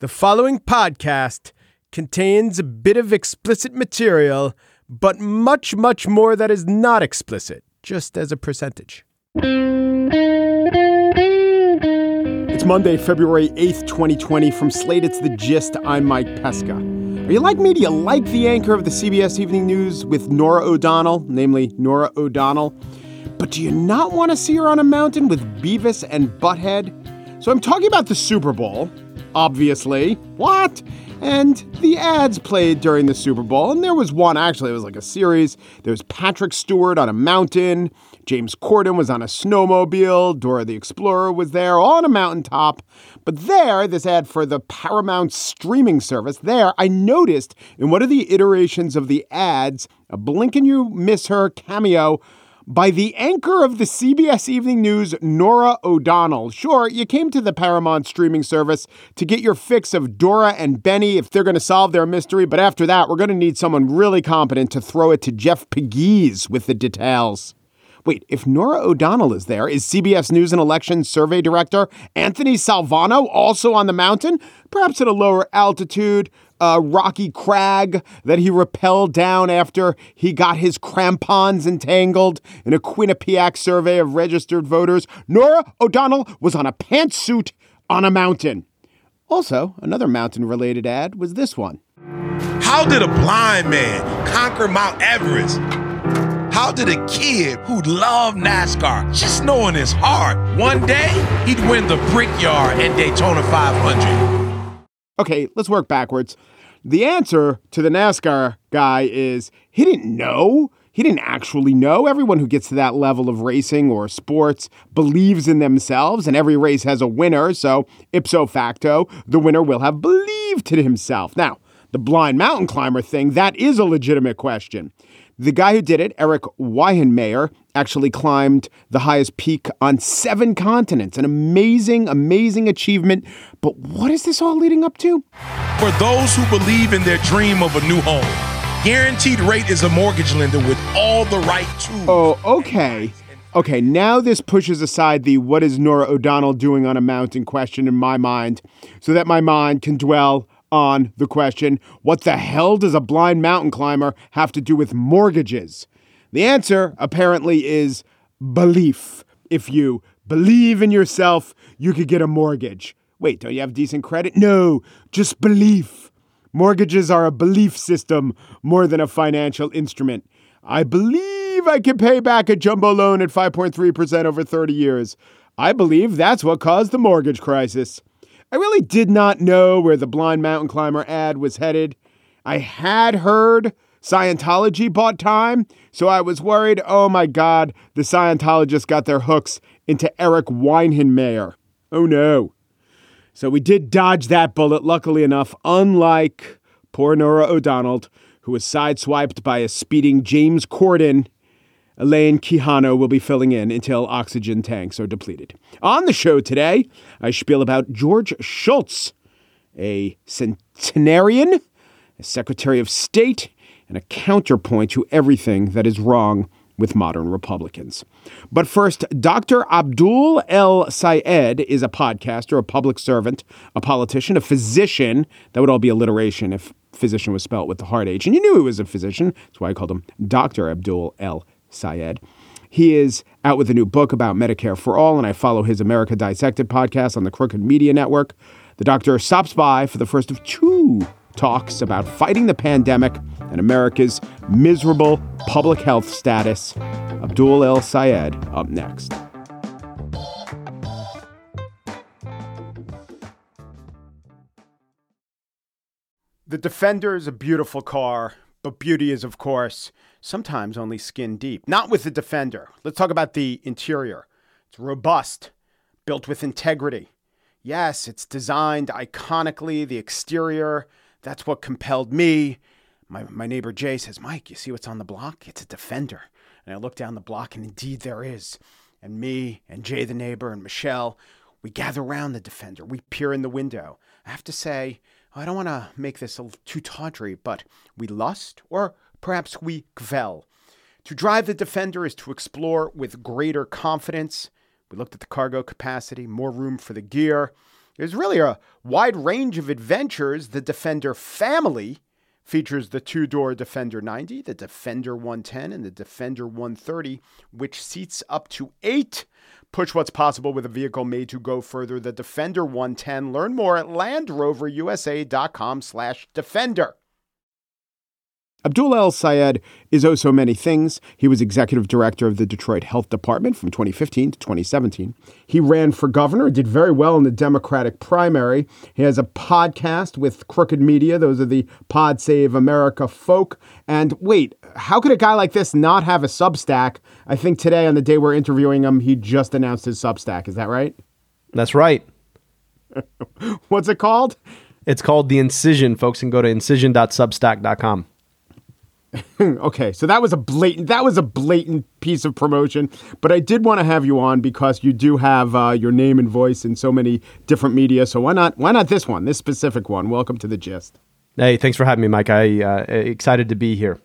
The following podcast contains a bit of explicit material, but much, much more that is not explicit, just as a percentage. It's Monday, February 8th, 2020. From Slate, it's The Gist. I'm Mike Pesca. Are you like me? Do you like the anchor of the CBS Evening News with Norah O'Donnell, namely Norah O'Donnell? But do you not want to see her on a mountain with Beavis and Butthead? So I'm talking about the Super Bowl, obviously. What? And the ads played during the Super Bowl. And there was one, actually, it was like a series. There was Patrick Stewart on a mountain. James Corden was on a snowmobile. Dora the Explorer was there on a mountaintop. But there, this ad for the Paramount streaming service, there, I noticed in one of the iterations of the ads, a blink and you miss her cameo by the anchor of the CBS Evening News, Norah O'Donnell. Sure, you came to the Paramount streaming service to get your fix of Dora and Benny if they're going to solve their mystery, but after that, we're going to need someone really competent to throw it to Jeff Pegues with the details. Wait, if Norah O'Donnell is there, is CBS News and Elections Survey Director Anthony Salvanto also on the mountain? Perhaps at a lower altitude, a rocky crag that he rappelled down after he got his crampons entangled in a Quinnipiac survey of registered voters. Norah O'Donnell was on a pantsuit on a mountain. Also, another mountain related ad was this one. How did a blind man conquer Mount Everest? How did a kid who loved NASCAR, just know in his heart, one day he'd win the Brickyard and Daytona 500? Okay, let's work backwards. The answer to the NASCAR guy is he didn't know. He didn't actually know. Everyone who gets to that level of racing or sports believes in themselves, and every race has a winner. So, ipso facto, the winner will have believed in himself. Now, the blind mountain climber thing, that is a legitimate question. The guy who did it, Eric Weihenmayer, actually climbed the highest peak on seven continents. An amazing, amazing achievement. But what is this all leading up to? For those who believe in their dream of a new home, Guaranteed Rate is a mortgage lender with all the right tools. Oh, okay. Okay, now this pushes aside the what is Norah O'Donnell doing on a mountain question in my mind so that my mind can dwell on the question what the hell does a blind mountain climber have to do with mortgages? The answer apparently is belief. If you believe in yourself, you could get a mortgage. Wait, don't you have decent credit? No, just belief. Mortgages are a belief system more than a financial instrument. I believe I can pay back a jumbo loan at 5.3% over 30 years. I believe that's what caused the mortgage crisis. I really did not know where the blind mountain climber ad was headed. I had heard Scientology bought time, so I was worried, oh my God, the Scientologists got their hooks into Eric Weihenmayer. Oh no. So we did dodge that bullet, luckily enough, unlike poor Norah O'Donnell, who was sideswiped by a speeding James Corden Elaine Quijano will be filling in until oxygen tanks are depleted. On the show today, I spiel about George Shultz, a centenarian, a Secretary of State, and a counterpoint to everything that is wrong with modern Republicans. But first, Dr. Abdul El Sayed is a podcaster, a public servant, a politician, a physician. That would all be alliteration if physician was spelled with the hard H. And you knew he was a physician. That's why I called him Dr. Abdul El Sayed. He is out with a new book about Medicare for All, and I follow his America Dissected podcast on the Crooked Media Network. The doctor stops by for the first of two talks about fighting the pandemic and America's miserable public health status. Abdul El Sayed up next. The Defender is a beautiful car, but beauty is, of course, sometimes only skin deep. Not with the Defender. Let's talk about the interior. It's robust, built with integrity. Yes, it's designed iconically, the exterior, that's what compelled me. My, my neighbor Jay says, Mike, you see what's on the block? It's a defender. And I look down the block, and indeed there is. And me and Jay, the neighbor, and Michelle, we gather around the defender. We peer in the window. I have to say, I don't want to make this too tawdry, but we lust, or perhaps we gvel. To drive the defender is to explore with greater confidence. We looked at the cargo capacity, more room for the gear. There's really a wide range of adventures. The Defender family features the two door Defender 90, the Defender 110, and the Defender 130, which seats up to eight. Push what's possible with a vehicle made to go further. The Defender 110. Learn more at LandRoverUSA.com slash Defender. Abdul El Sayed is oh so many things. He was executive director of the Detroit Health Department from 2015 to 2017. He ran for governor, and did very well in the Democratic primary. He has a podcast with Crooked Media. Those are the Pod Save America folk. And wait, how could a guy like this not have a Substack? I think today, on the day we're interviewing him, he just announced his Substack. Is that right? That's right. What's it called? It's called The Incision. Folks can go to incision.substack.com. okay, so that was a blatant that was a blatant piece of promotion, but I did want to have you on because you do have uh, your name and voice in so many different media. So why not why not this one, this specific one? Welcome to the gist. Hey, thanks for having me, Mike. I uh, excited to be here.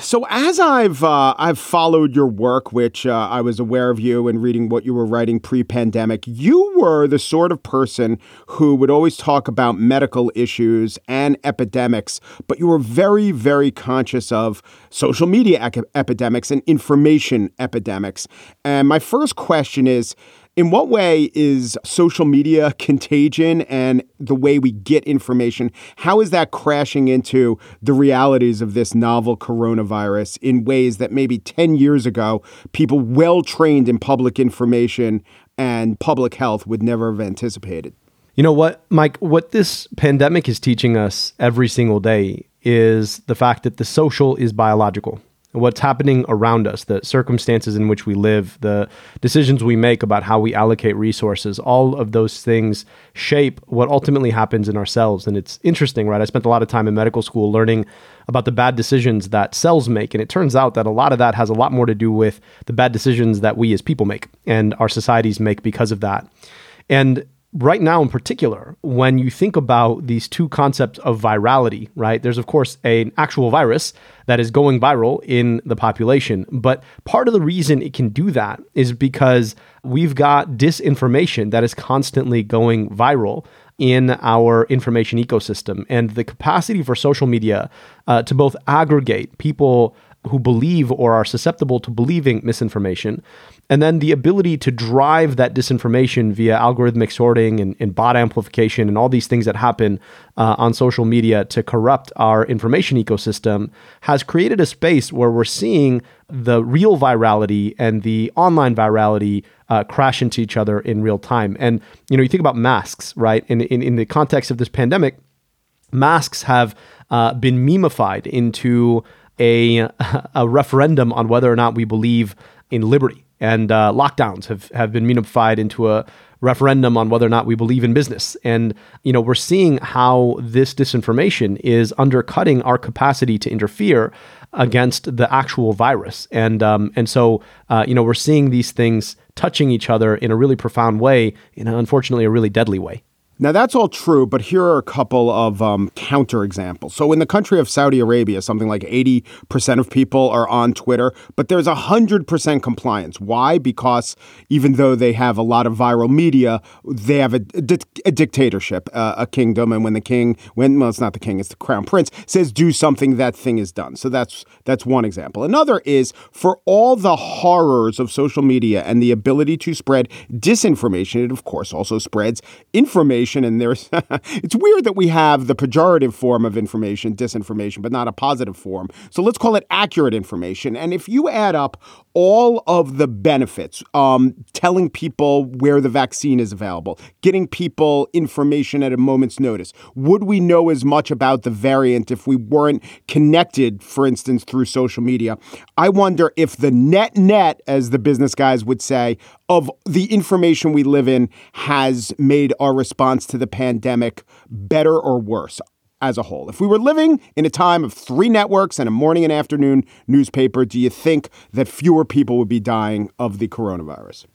So as I've uh, I've followed your work, which uh, I was aware of you and reading what you were writing pre-pandemic, you were the sort of person who would always talk about medical issues and epidemics, but you were very very conscious of social media epidemics and information epidemics. And my first question is in what way is social media contagion and the way we get information? How is that crashing into the realities of this novel coronavirus in ways that maybe 10 years ago, people well trained in public information and public health would never have anticipated? You know what, Mike? What this pandemic is teaching us every single day is the fact that the social is biological what's happening around us, the circumstances in which we live, the decisions we make about how we allocate resources, all of those things shape what ultimately happens in ourselves. And it's interesting, right? I spent a lot of time in medical school learning about the bad decisions that cells make. And it turns out that a lot of that has a lot more to do with the bad decisions that we as people make and our societies make because of that. And right now in particular when you think about these two concepts of virality right there's of course an actual virus that is going viral in the population but part of the reason it can do that is because we've got disinformation that is constantly going viral in our information ecosystem and the capacity for social media uh, to both aggregate people who believe or are susceptible to believing misinformation. And then the ability to drive that disinformation via algorithmic sorting and, and bot amplification and all these things that happen uh, on social media to corrupt our information ecosystem has created a space where we're seeing the real virality and the online virality uh, crash into each other in real time. And, you know, you think about masks, right? In, in, in the context of this pandemic, masks have uh, been memeified into a, a referendum on whether or not we believe in liberty. And uh, lockdowns have, have been unified into a referendum on whether or not we believe in business. And, you know, we're seeing how this disinformation is undercutting our capacity to interfere against the actual virus. And, um, and so, uh, you know, we're seeing these things touching each other in a really profound way, in unfortunately a really deadly way. Now, that's all true, but here are a couple of um, counter examples. So, in the country of Saudi Arabia, something like 80% of people are on Twitter, but there's 100% compliance. Why? Because even though they have a lot of viral media, they have a, a, a dictatorship, uh, a kingdom. And when the king, when, well, it's not the king, it's the crown prince, says do something, that thing is done. So, that's, that's one example. Another is for all the horrors of social media and the ability to spread disinformation, it of course also spreads information information and there's it's weird that we have the pejorative form of information disinformation but not a positive form. So let's call it accurate information. And if you add up all of the benefits um, telling people where the vaccine is available getting people information at a moment's notice would we know as much about the variant if we weren't connected for instance through social media i wonder if the net net as the business guys would say of the information we live in has made our response to the pandemic better or worse? As a whole. If we were living in a time of three networks and a morning and afternoon newspaper, do you think that fewer people would be dying of the coronavirus?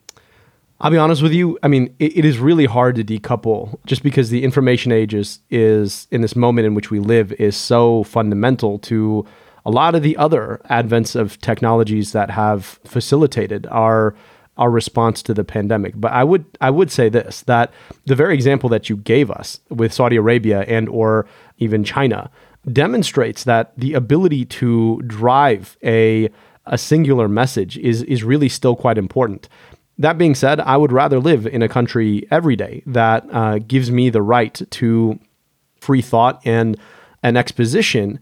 I'll be honest with you. I mean, it, it is really hard to decouple just because the information age is, is in this moment in which we live is so fundamental to a lot of the other advents of technologies that have facilitated our our response to the pandemic. But I would I would say this that the very example that you gave us with Saudi Arabia and or even China demonstrates that the ability to drive a a singular message is is really still quite important. That being said, I would rather live in a country every day that uh, gives me the right to free thought and an exposition,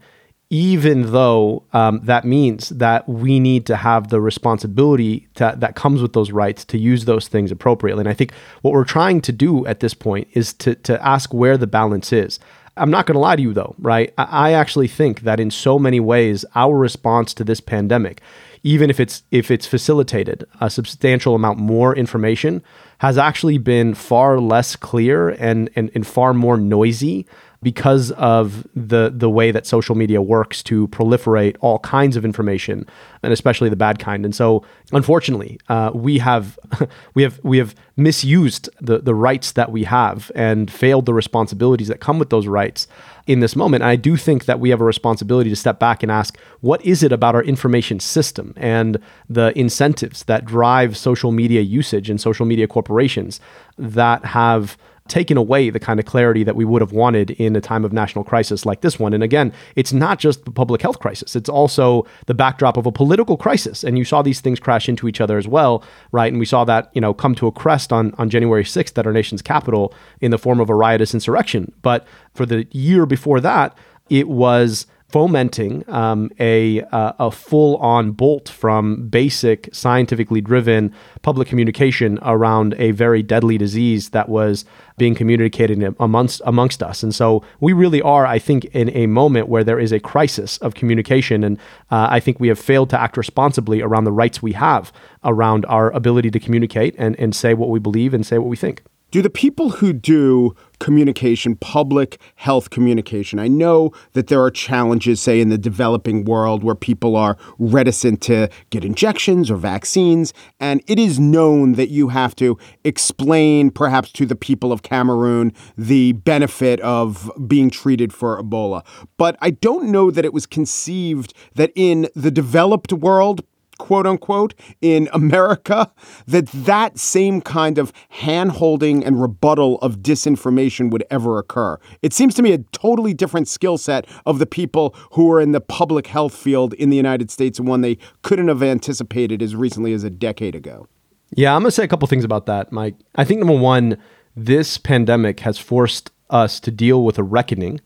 even though um, that means that we need to have the responsibility to, that comes with those rights to use those things appropriately. And I think what we're trying to do at this point is to, to ask where the balance is. I'm not going to lie to you though, right? I actually think that in so many ways, our response to this pandemic even if it's if it's facilitated a substantial amount more information has actually been far less clear and, and, and far more noisy because of the the way that social media works to proliferate all kinds of information and especially the bad kind. And so, unfortunately, uh, we have we have we have misused the the rights that we have and failed the responsibilities that come with those rights in this moment. And I do think that we have a responsibility to step back and ask, what is it about our information system and the incentives that drive social media usage and social media corporations that have taken away the kind of clarity that we would have wanted in a time of national crisis like this one. And again, it's not just the public health crisis, it's also the backdrop of a political crisis. And you saw these things crash into each other as well, right? And we saw that, you know, come to a crest on, on January 6th at our nation's capital in the form of a riotous insurrection. But for the year before that, it was fomenting um, a, uh, a full on bolt from basic scientifically driven public communication around a very deadly disease that was being communicated amongst amongst us. And so we really are, I think, in a moment where there is a crisis of communication, and uh, I think we have failed to act responsibly around the rights we have around our ability to communicate and, and say what we believe and say what we think. Do the people who do communication, public health communication, I know that there are challenges, say, in the developing world where people are reticent to get injections or vaccines. And it is known that you have to explain, perhaps to the people of Cameroon, the benefit of being treated for Ebola. But I don't know that it was conceived that in the developed world, quote unquote in America that that same kind of handholding and rebuttal of disinformation would ever occur. It seems to me a totally different skill set of the people who are in the public health field in the United States and one they couldn't have anticipated as recently as a decade ago. Yeah, I'm going to say a couple things about that, Mike. I think number 1, this pandemic has forced us to deal with a reckoning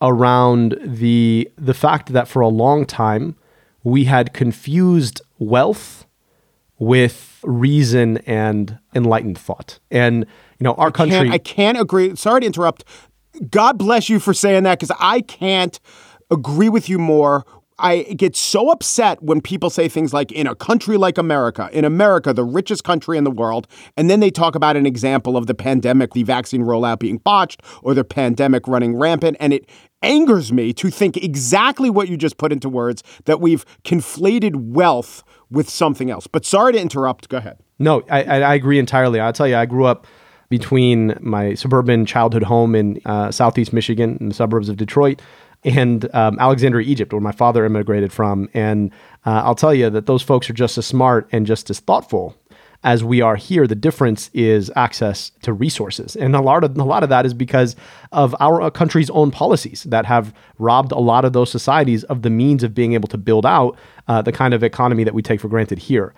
around the the fact that for a long time we had confused wealth with reason and enlightened thought. And you know, our I country can't, I can't agree. Sorry to interrupt. God bless you for saying that because I can't agree with you more. I get so upset when people say things like, in a country like America, in America, the richest country in the world, and then they talk about an example of the pandemic, the vaccine rollout being botched, or the pandemic running rampant. And it angers me to think exactly what you just put into words that we've conflated wealth with something else. But sorry to interrupt. Go ahead. No, I, I agree entirely. I'll tell you, I grew up between my suburban childhood home in uh, southeast Michigan in the suburbs of Detroit and um, Alexandria, Egypt, where my father immigrated from. And uh, I'll tell you that those folks are just as smart and just as thoughtful as we are here. The difference is access to resources, and a lot of a lot of that is because of our country's own policies that have robbed a lot of those societies of the means of being able to build out uh, the kind of economy that we take for granted here.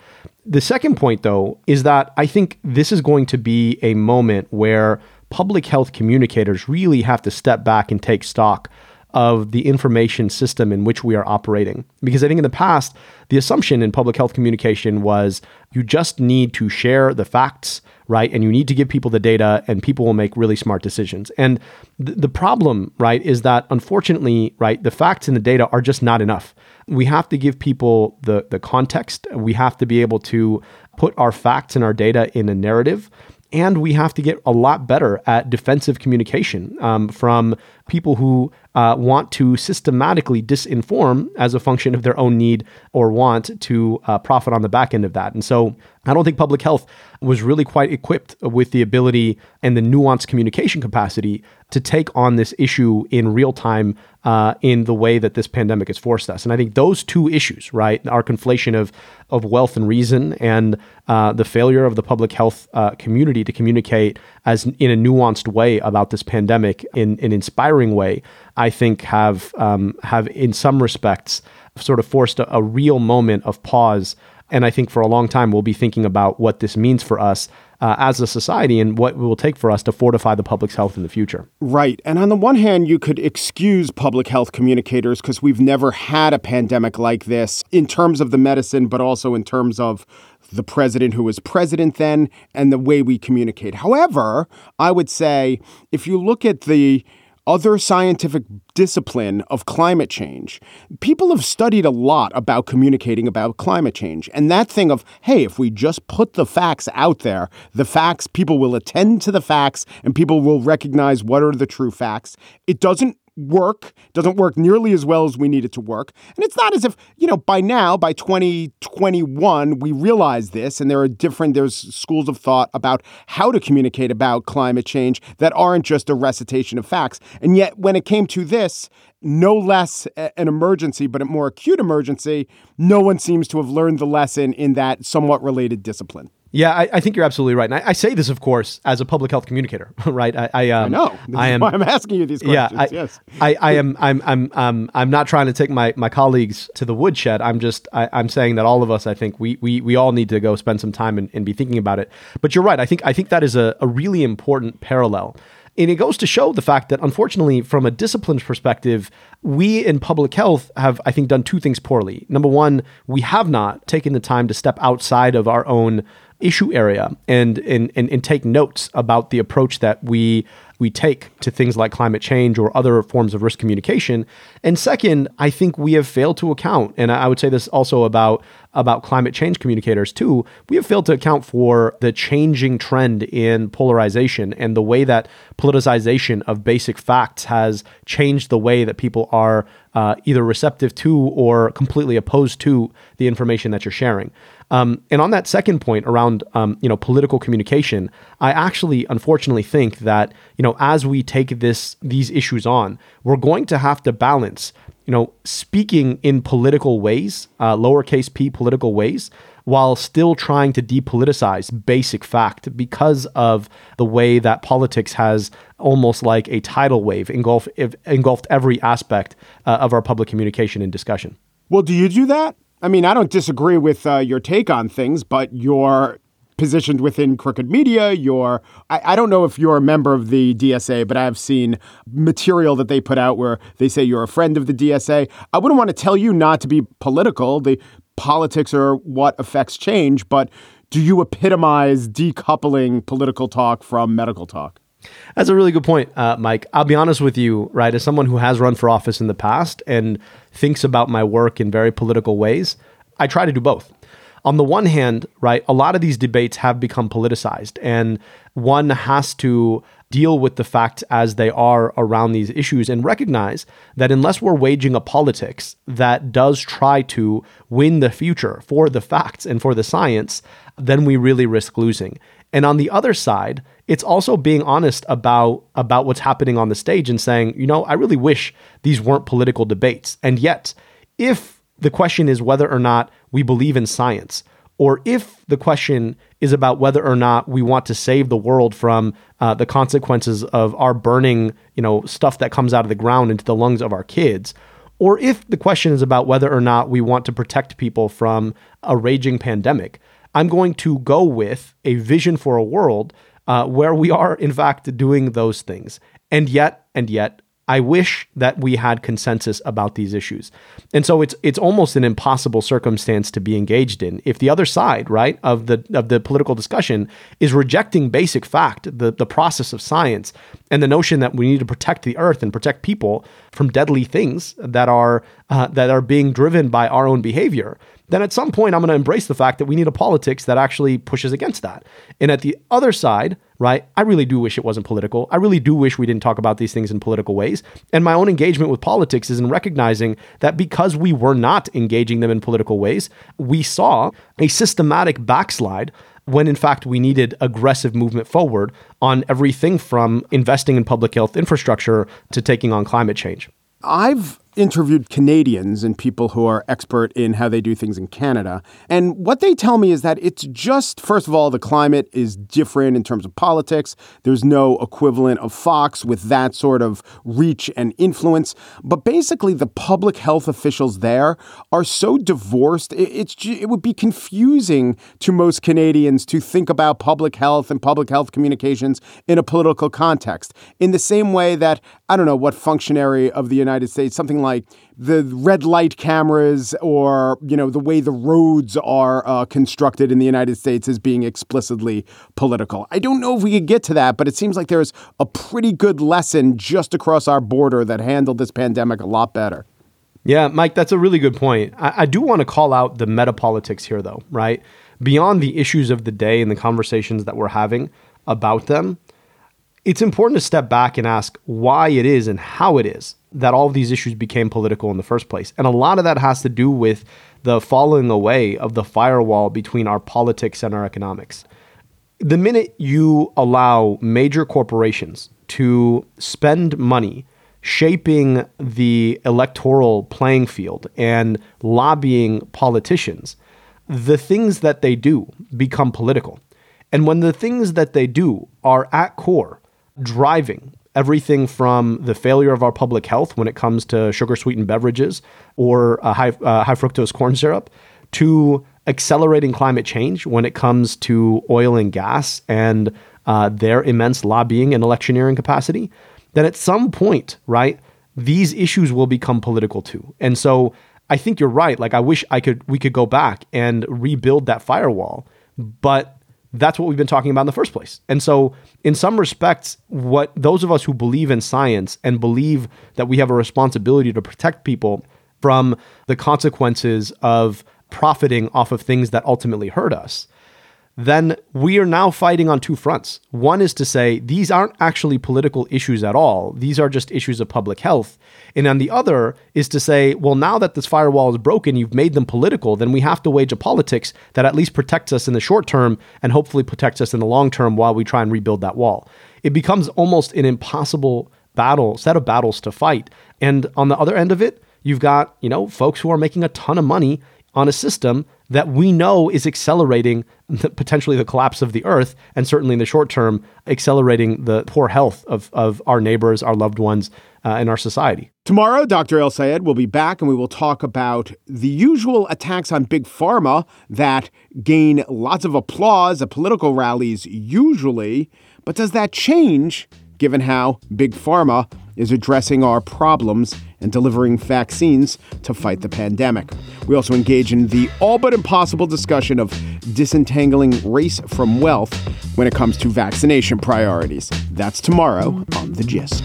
The second point, though, is that I think this is going to be a moment where public health communicators really have to step back and take stock of the information system in which we are operating. Because I think in the past, the assumption in public health communication was you just need to share the facts, right? And you need to give people the data, and people will make really smart decisions. And th- the problem, right, is that unfortunately, right, the facts and the data are just not enough. We have to give people the, the context, we have to be able to put our facts and our data in a narrative and we have to get a lot better at defensive communication um, from people who uh, want to systematically disinform as a function of their own need or want to uh, profit on the back end of that. And so I don't think public health was really quite equipped with the ability and the nuanced communication capacity to take on this issue in real time uh, in the way that this pandemic has forced us. And I think those two issues, right, our conflation of of wealth and reason, and uh, the failure of the public health uh, community to communicate as in a nuanced way about this pandemic in an inspiring way, I think have um, have in some respects sort of forced a, a real moment of pause and I think for a long time, we'll be thinking about what this means for us uh, as a society and what it will take for us to fortify the public's health in the future. Right. And on the one hand, you could excuse public health communicators because we've never had a pandemic like this in terms of the medicine, but also in terms of the president who was president then and the way we communicate. However, I would say if you look at the other scientific discipline of climate change, people have studied a lot about communicating about climate change. And that thing of, hey, if we just put the facts out there, the facts, people will attend to the facts and people will recognize what are the true facts. It doesn't work, doesn't work nearly as well as we need it to work. And it's not as if, you know, by now, by 2021, we realize this and there are different, there's schools of thought about how to communicate about climate change that aren't just a recitation of facts. And yet, when it came to this, no less an emergency, but a more acute emergency, no one seems to have learned the lesson in that somewhat related discipline. Yeah, I, I, think you're absolutely right. And I, I, say this, of course, as a public health communicator, right? I, I, um, I know. This I am. I'm asking you these questions. Yeah, I, yes. I, I am. I'm. I'm. Um, I'm not trying to take my, my colleagues to the woodshed. I'm just. I, am saying that all of us, I think, we we, we all need to go spend some time and, and be thinking about it. But you're right. I think. I think that is a, a really important parallel. And it goes to show the fact that, unfortunately, from a disciplines perspective, we in public health have, I think, done two things poorly. Number one, we have not taken the time to step outside of our own issue area and, and, and, and take notes about the approach that we we take to things like climate change or other forms of risk communication. And second, I think we have failed to account, and I would say this also about about climate change communicators too. We have failed to account for the changing trend in polarization and the way that politicization of basic facts has changed the way that people are uh, either receptive to or completely opposed to the information that you're sharing. Um, and on that second point around um, you know political communication, I actually unfortunately think that you know as we take this these issues on, we're going to have to balance you know speaking in political ways, uh, lowercase p political ways, while still trying to depoliticize basic fact because of the way that politics has almost like a tidal wave engulfed engulfed every aspect uh, of our public communication and discussion. Well, do you do that? I mean, I don't disagree with uh, your take on things, but you're positioned within Crooked Media. You're, I, I, don't know if you're a member of the DSA, but I've seen material that they put out where they say you're a friend of the DSA. I wouldn't want to tell you not to be political. The politics are what affects change, but do you epitomize decoupling political talk from medical talk? That's a really good point, uh, Mike. I'll be honest with you, right? As someone who has run for office in the past and thinks about my work in very political ways, I try to do both. On the one hand, right, a lot of these debates have become politicized, and one has to deal with the facts as they are around these issues and recognize that unless we're waging a politics that does try to win the future for the facts and for the science, then we really risk losing. And on the other side, it's also being honest about about what's happening on the stage and saying, you know, I really wish these weren't political debates. And yet, if the question is whether or not we believe in science, or if the question is about whether or not we want to save the world from uh, the consequences of our burning, you know, stuff that comes out of the ground into the lungs of our kids, or if the question is about whether or not we want to protect people from a raging pandemic, I'm going to go with a vision for a world uh, where we are, in fact, doing those things. And yet, and yet, I wish that we had consensus about these issues. And so it's it's almost an impossible circumstance to be engaged in. If the other side, right, of the of the political discussion is rejecting basic fact, the, the process of science, and the notion that we need to protect the earth and protect people from deadly things that are uh, that are being driven by our own behavior, then at some point I'm going to embrace the fact that we need a politics that actually pushes against that. And at the other side, right? I really do wish it wasn't political. I really do wish we didn't talk about these things in political ways. And my own engagement with politics is in recognizing that because we were not engaging them in political ways, we saw a systematic backslide when in fact we needed aggressive movement forward on everything from investing in public health infrastructure to taking on climate change. I've interviewed Canadians and people who are expert in how they do things in Canada. And what they tell me is that it's just, first of all, the climate is different in terms of politics. There's no equivalent of Fox with that sort of reach and influence. But basically, the public health officials there are so divorced. It's it would be confusing to most Canadians to think about public health and public health communications in a political context. In the same way that, I don't know, what functionary of the United States, something like the red light cameras or you know the way the roads are uh, constructed in the United States as being explicitly political. I don't know if we could get to that, but it seems like there's a pretty good lesson just across our border that handled this pandemic a lot better. Yeah, Mike, that's a really good point. I, I do want to call out the meta politics here, though, right? Beyond the issues of the day and the conversations that we're having about them, it's important to step back and ask why it is and how it is that all of these issues became political in the first place. And a lot of that has to do with the falling away of the firewall between our politics and our economics. The minute you allow major corporations to spend money shaping the electoral playing field and lobbying politicians, the things that they do become political. And when the things that they do are at core driving everything from the failure of our public health when it comes to sugar sweetened beverages or uh, high, uh, high fructose corn syrup to accelerating climate change when it comes to oil and gas and uh, their immense lobbying and electioneering capacity, then at some point, right, these issues will become political too. And so I think you're right. Like I wish I could we could go back and rebuild that firewall, but that's what we've been talking about in the first place. And so, in some respects, what those of us who believe in science and believe that we have a responsibility to protect people from the consequences of profiting off of things that ultimately hurt us, then we are now fighting on two fronts. One is to say these aren't actually political issues at all, these are just issues of public health. And then the other is to say, well, now that this firewall is broken, you've made them political, then we have to wage a politics that at least protects us in the short term and hopefully protects us in the long term while we try and rebuild that wall. It becomes almost an impossible battle, set of battles to fight. And on the other end of it, you've got, you know, folks who are making a ton of money on a system that we know is accelerating the, potentially the collapse of the earth and certainly in the short term accelerating the poor health of, of our neighbors our loved ones uh, our society. Tomorrow dr El-Sayed will be back and we will talk about the usual attacks on big pharma that gain lots of applause at political rallies usually. But does that change given how big pharma is addressing our problems and delivering vaccines to fight the pandemic. We also engage in the all but impossible discussion of disentangling race from wealth when it comes to vaccination priorities. That's tomorrow on The Gist.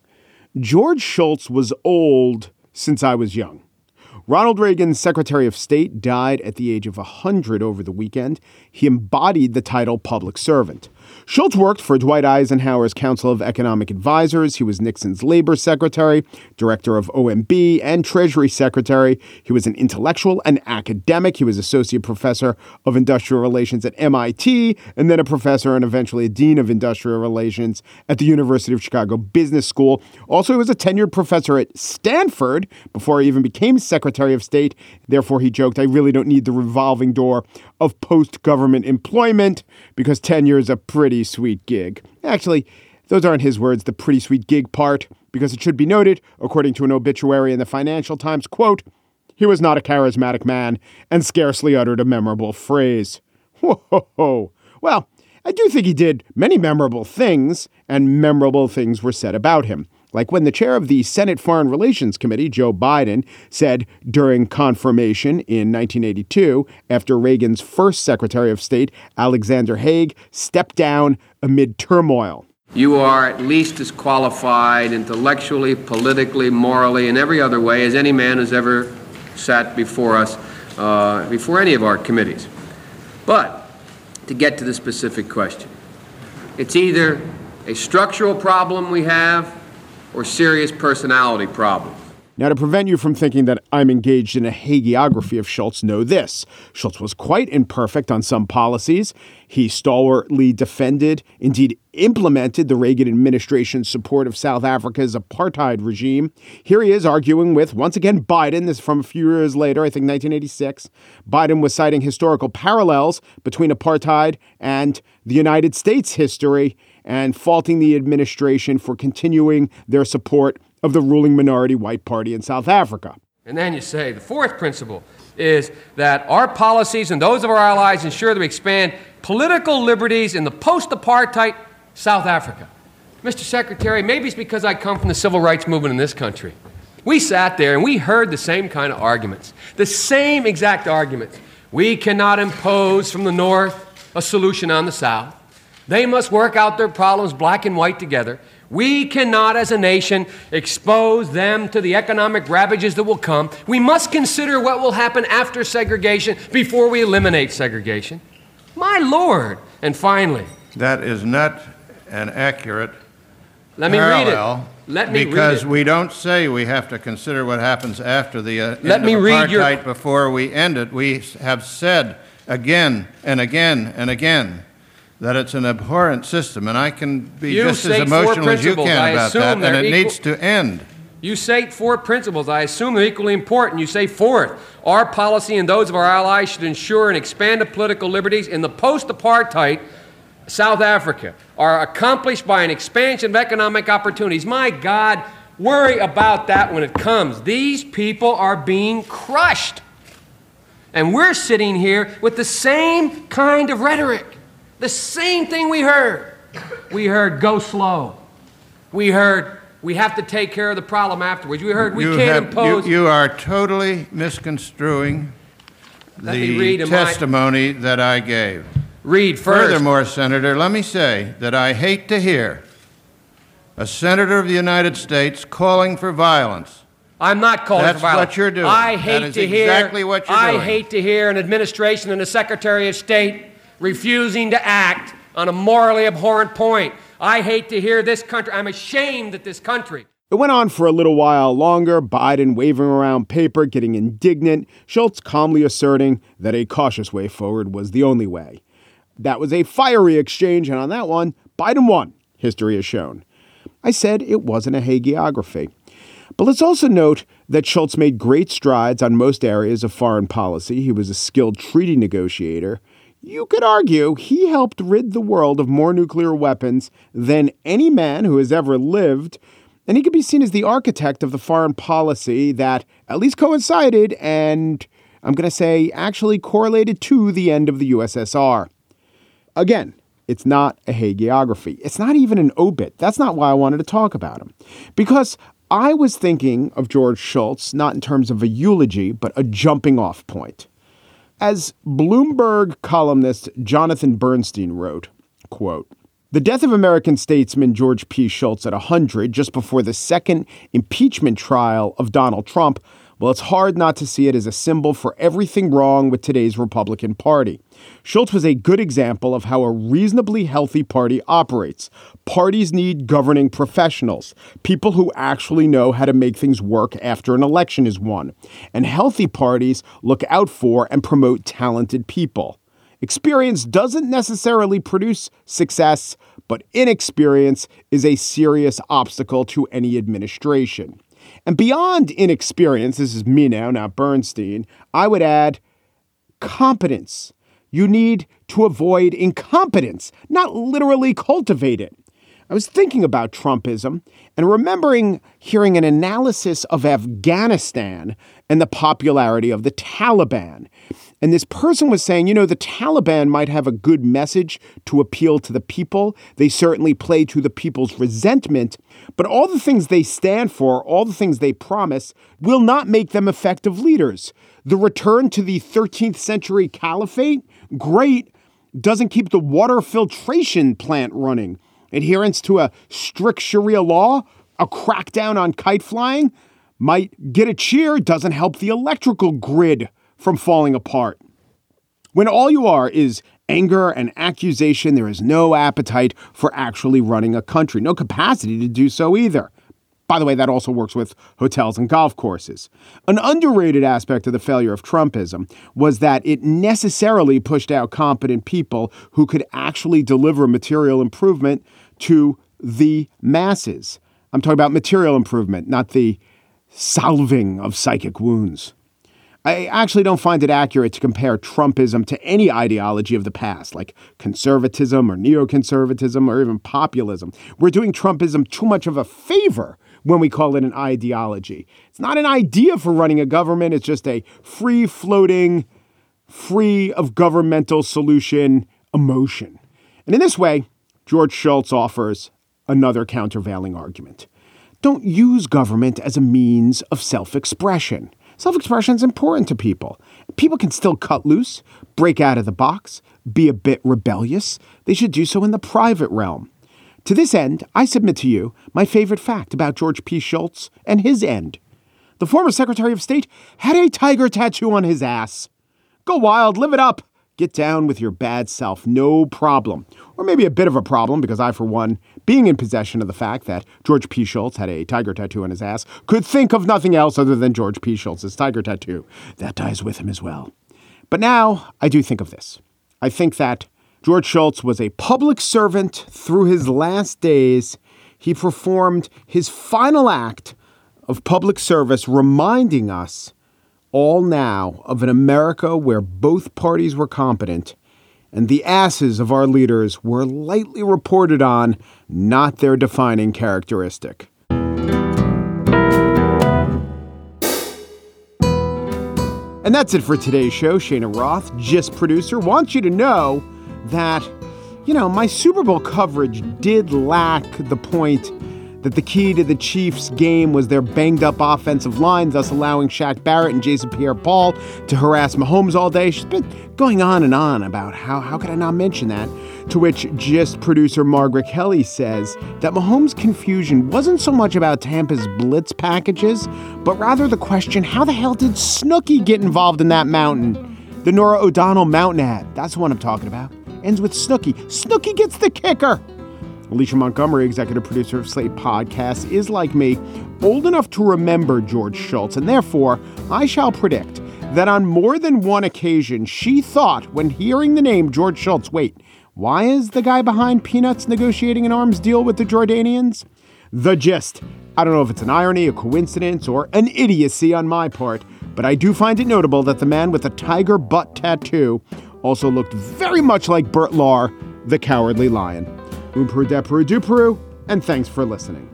George Shultz was old since I was young. Ronald Reagan's Secretary of State died at the age of 100 over the weekend. He embodied the title public servant. Shultz worked for Dwight Eisenhower's Council of Economic Advisors. He was Nixon's labor secretary, director of OMB, and treasury secretary. He was an intellectual and academic. He was associate professor of industrial relations at MIT, and then a professor and eventually a dean of industrial relations at the University of Chicago Business School. Also, he was a tenured professor at Stanford before he even became Secretary of State. Therefore, he joked, I really don't need the revolving door of post government employment because tenure is a pretty sweet gig. Actually, those aren't his words, the pretty sweet gig part. because it should be noted, according to an obituary in the Financial Times, quote, he was not a charismatic man and scarcely uttered a memorable phrase. Whoa. Well, I do think he did many memorable things, and memorable things were said about him. Like when the chair of the Senate Foreign Relations Committee, Joe Biden, said during confirmation in 1982, after Reagan's first Secretary of State, Alexander Haig, stepped down amid turmoil. You are at least as qualified intellectually, politically, morally, and every other way as any man has ever sat before us, uh, before any of our committees. But to get to the specific question, it's either a structural problem we have or serious personality problems. Now, to prevent you from thinking that I'm engaged in a hagiography of Shultz, know this. Shultz was quite imperfect on some policies. He stalwartly defended, indeed implemented, the Reagan administration's support of South Africa's apartheid regime. Here he is arguing with, once again, Biden. This is from a few years later, I think 1986. Biden was citing historical parallels between apartheid and the United States history and faulting the administration for continuing their support of the ruling minority white party in South Africa. And then you say the fourth principle is that our policies and those of our allies ensure that we expand political liberties in the post apartheid South Africa. Mr. Secretary, maybe it's because I come from the civil rights movement in this country. We sat there and we heard the same kind of arguments, the same exact arguments. We cannot impose from the North a solution on the South. They must work out their problems black and white together. We cannot, as a nation, expose them to the economic ravages that will come. We must consider what will happen after segregation before we eliminate segregation. My Lord. And finally, that is not an accurate Let me parallel read it. Let me because read it. Because we don't say we have to consider what happens after the uh, Let me read your- before we end it. We have said again and again and again that it's an abhorrent system, and I can be You just as state four emotional as you principles. can about assume that, and they're it equal- needs to end. You say four principles. I assume they're equally important. You say fourth, our policy and those of our allies should ensure and expand the political liberties in the post apartheid South Africa are accomplished by an expansion of economic opportunities. My God, worry about that when it comes. These people are being crushed. And we're sitting here with the same kind of rhetoric. The same thing we heard. We heard go slow. We heard we have to take care of the problem afterwards. We heard we you can't have- impose. You, you are totally misconstruing Let the read in my- testimony that I gave. Read first. Furthermore, Senator, let me say that I hate to hear a senator of the United States calling for violence. I'm not calling That's for violence. That's what you're doing. I hate to hear. exactly what you're I doing. hate to hear an administration and a Secretary of State refusing to act on a morally abhorrent point. I hate to hear this country. I'm ashamed that this country. It went on for a little while longer, Biden waving around paper, getting indignant, Shultz calmly asserting that a cautious way forward was the only way. That was a fiery exchange, and on that one, Biden won, history has shown. I said it wasn't a hagiography. But let's also note that Shultz made great strides on most areas of foreign policy. He was a skilled treaty negotiator. You could argue he helped rid the world of more nuclear weapons than any man who has ever lived, and he could be seen as the architect of the foreign policy that at least coincided and, I'm going to say, actually correlated to the end of the USSR. Again, it's not a hagiography. It's not even an obit. That's not why I wanted to talk about him. Because I was thinking of George Shultz not in terms of a eulogy, but a jumping off point. As Bloomberg columnist Jonathan Bernstein wrote, quote, the death of American statesman George P. Shultz at 100 just before the second impeachment trial of Donald Trump, well, it's hard not to see it as a symbol for everything wrong with today's Republican Party. Shultz was a good example of how a reasonably healthy party operates. Parties need governing professionals, people who actually know how to make things work after an election is won. And healthy parties look out for and promote talented people. Experience doesn't necessarily produce success, but inexperience is a serious obstacle to any administration. And beyond inexperience, this is me now, not Bernstein, I would add competence. You need to avoid incompetence, not literally cultivate it. I was thinking about Trumpism and remembering hearing an analysis of Afghanistan and the popularity of the Taliban. And this person was saying, you know, the Taliban might have a good message to appeal to the people. They certainly play to the people's resentment, but all the things they stand for, all the things they promise, will not make them effective leaders. The return to the 13th century caliphate, great, doesn't keep the water filtration plant running. Adherence to a strict Sharia law, a crackdown on kite flying, might get a cheer, doesn't help the electrical grid from falling apart. When all you are is anger and accusation, there is no appetite for actually running a country, no capacity to do so either. By the way, that also works with hotels and golf courses. An underrated aspect of the failure of Trumpism was that it necessarily pushed out competent people who could actually deliver material improvement to the masses. I'm talking about material improvement, not the salving of psychic wounds. I actually don't find it accurate to compare Trumpism to any ideology of the past, like conservatism or neoconservatism or even populism. We're doing Trumpism too much of a favor when we call it an ideology. It's not an idea for running a government, it's just a free floating, free of governmental solution emotion. And in this way, George Shultz offers another countervailing argument. Don't use government as a means of self expression. Self expression is important to people. People can still cut loose, break out of the box, be a bit rebellious. They should do so in the private realm. To this end, I submit to you my favorite fact about George P. Shultz and his end. The former Secretary of State had a tiger tattoo on his ass. Go wild, live it up. Get down with your bad self, no problem. Or maybe a bit of a problem, because I, for one, being in possession of the fact that George P. Shultz had a tiger tattoo on his ass, could think of nothing else other than George P. Shultz's tiger tattoo. That dies with him as well. But now I do think of this. I think that George Shultz was a public servant through his last days. He performed his final act of public service, reminding us all now of an America where both parties were competent and the asses of our leaders were lightly reported on, not their defining characteristic. And that's it for today's show. Cheyna Roth, GIST producer, wants you to know that, you know, my Super Bowl coverage did lack the point that the key to the Chiefs' game was their banged up offensive line, thus allowing Shaq Barrett and Jason Pierre Paul to harass Mahomes all day. She's been going on and on about how, how could I not mention that? To which GIST producer Margaret Kelley says that Mahomes' confusion wasn't so much about Tampa's blitz packages, but rather the question how the hell did Snooki get involved in that mountain? The Norah O'Donnell mountain ad. That's one I'm talking about. Ends with Snooki. Snooki gets the kicker. Alicia Montgomery, executive producer of Slate Podcasts, is like me, old enough to remember George Shultz, and therefore I shall predict that on more than one occasion she thought when hearing the name George Shultz, wait, why is the guy behind Peanuts negotiating an arms deal with the Jordanians? The gist. I don't know if it's an irony, a coincidence, or an idiocy on my part, but I do find it notable that the man with the tiger butt tattoo also looked very much like Bert Lahr, the cowardly lion. Umperu Deperu Duperu, and thanks for listening.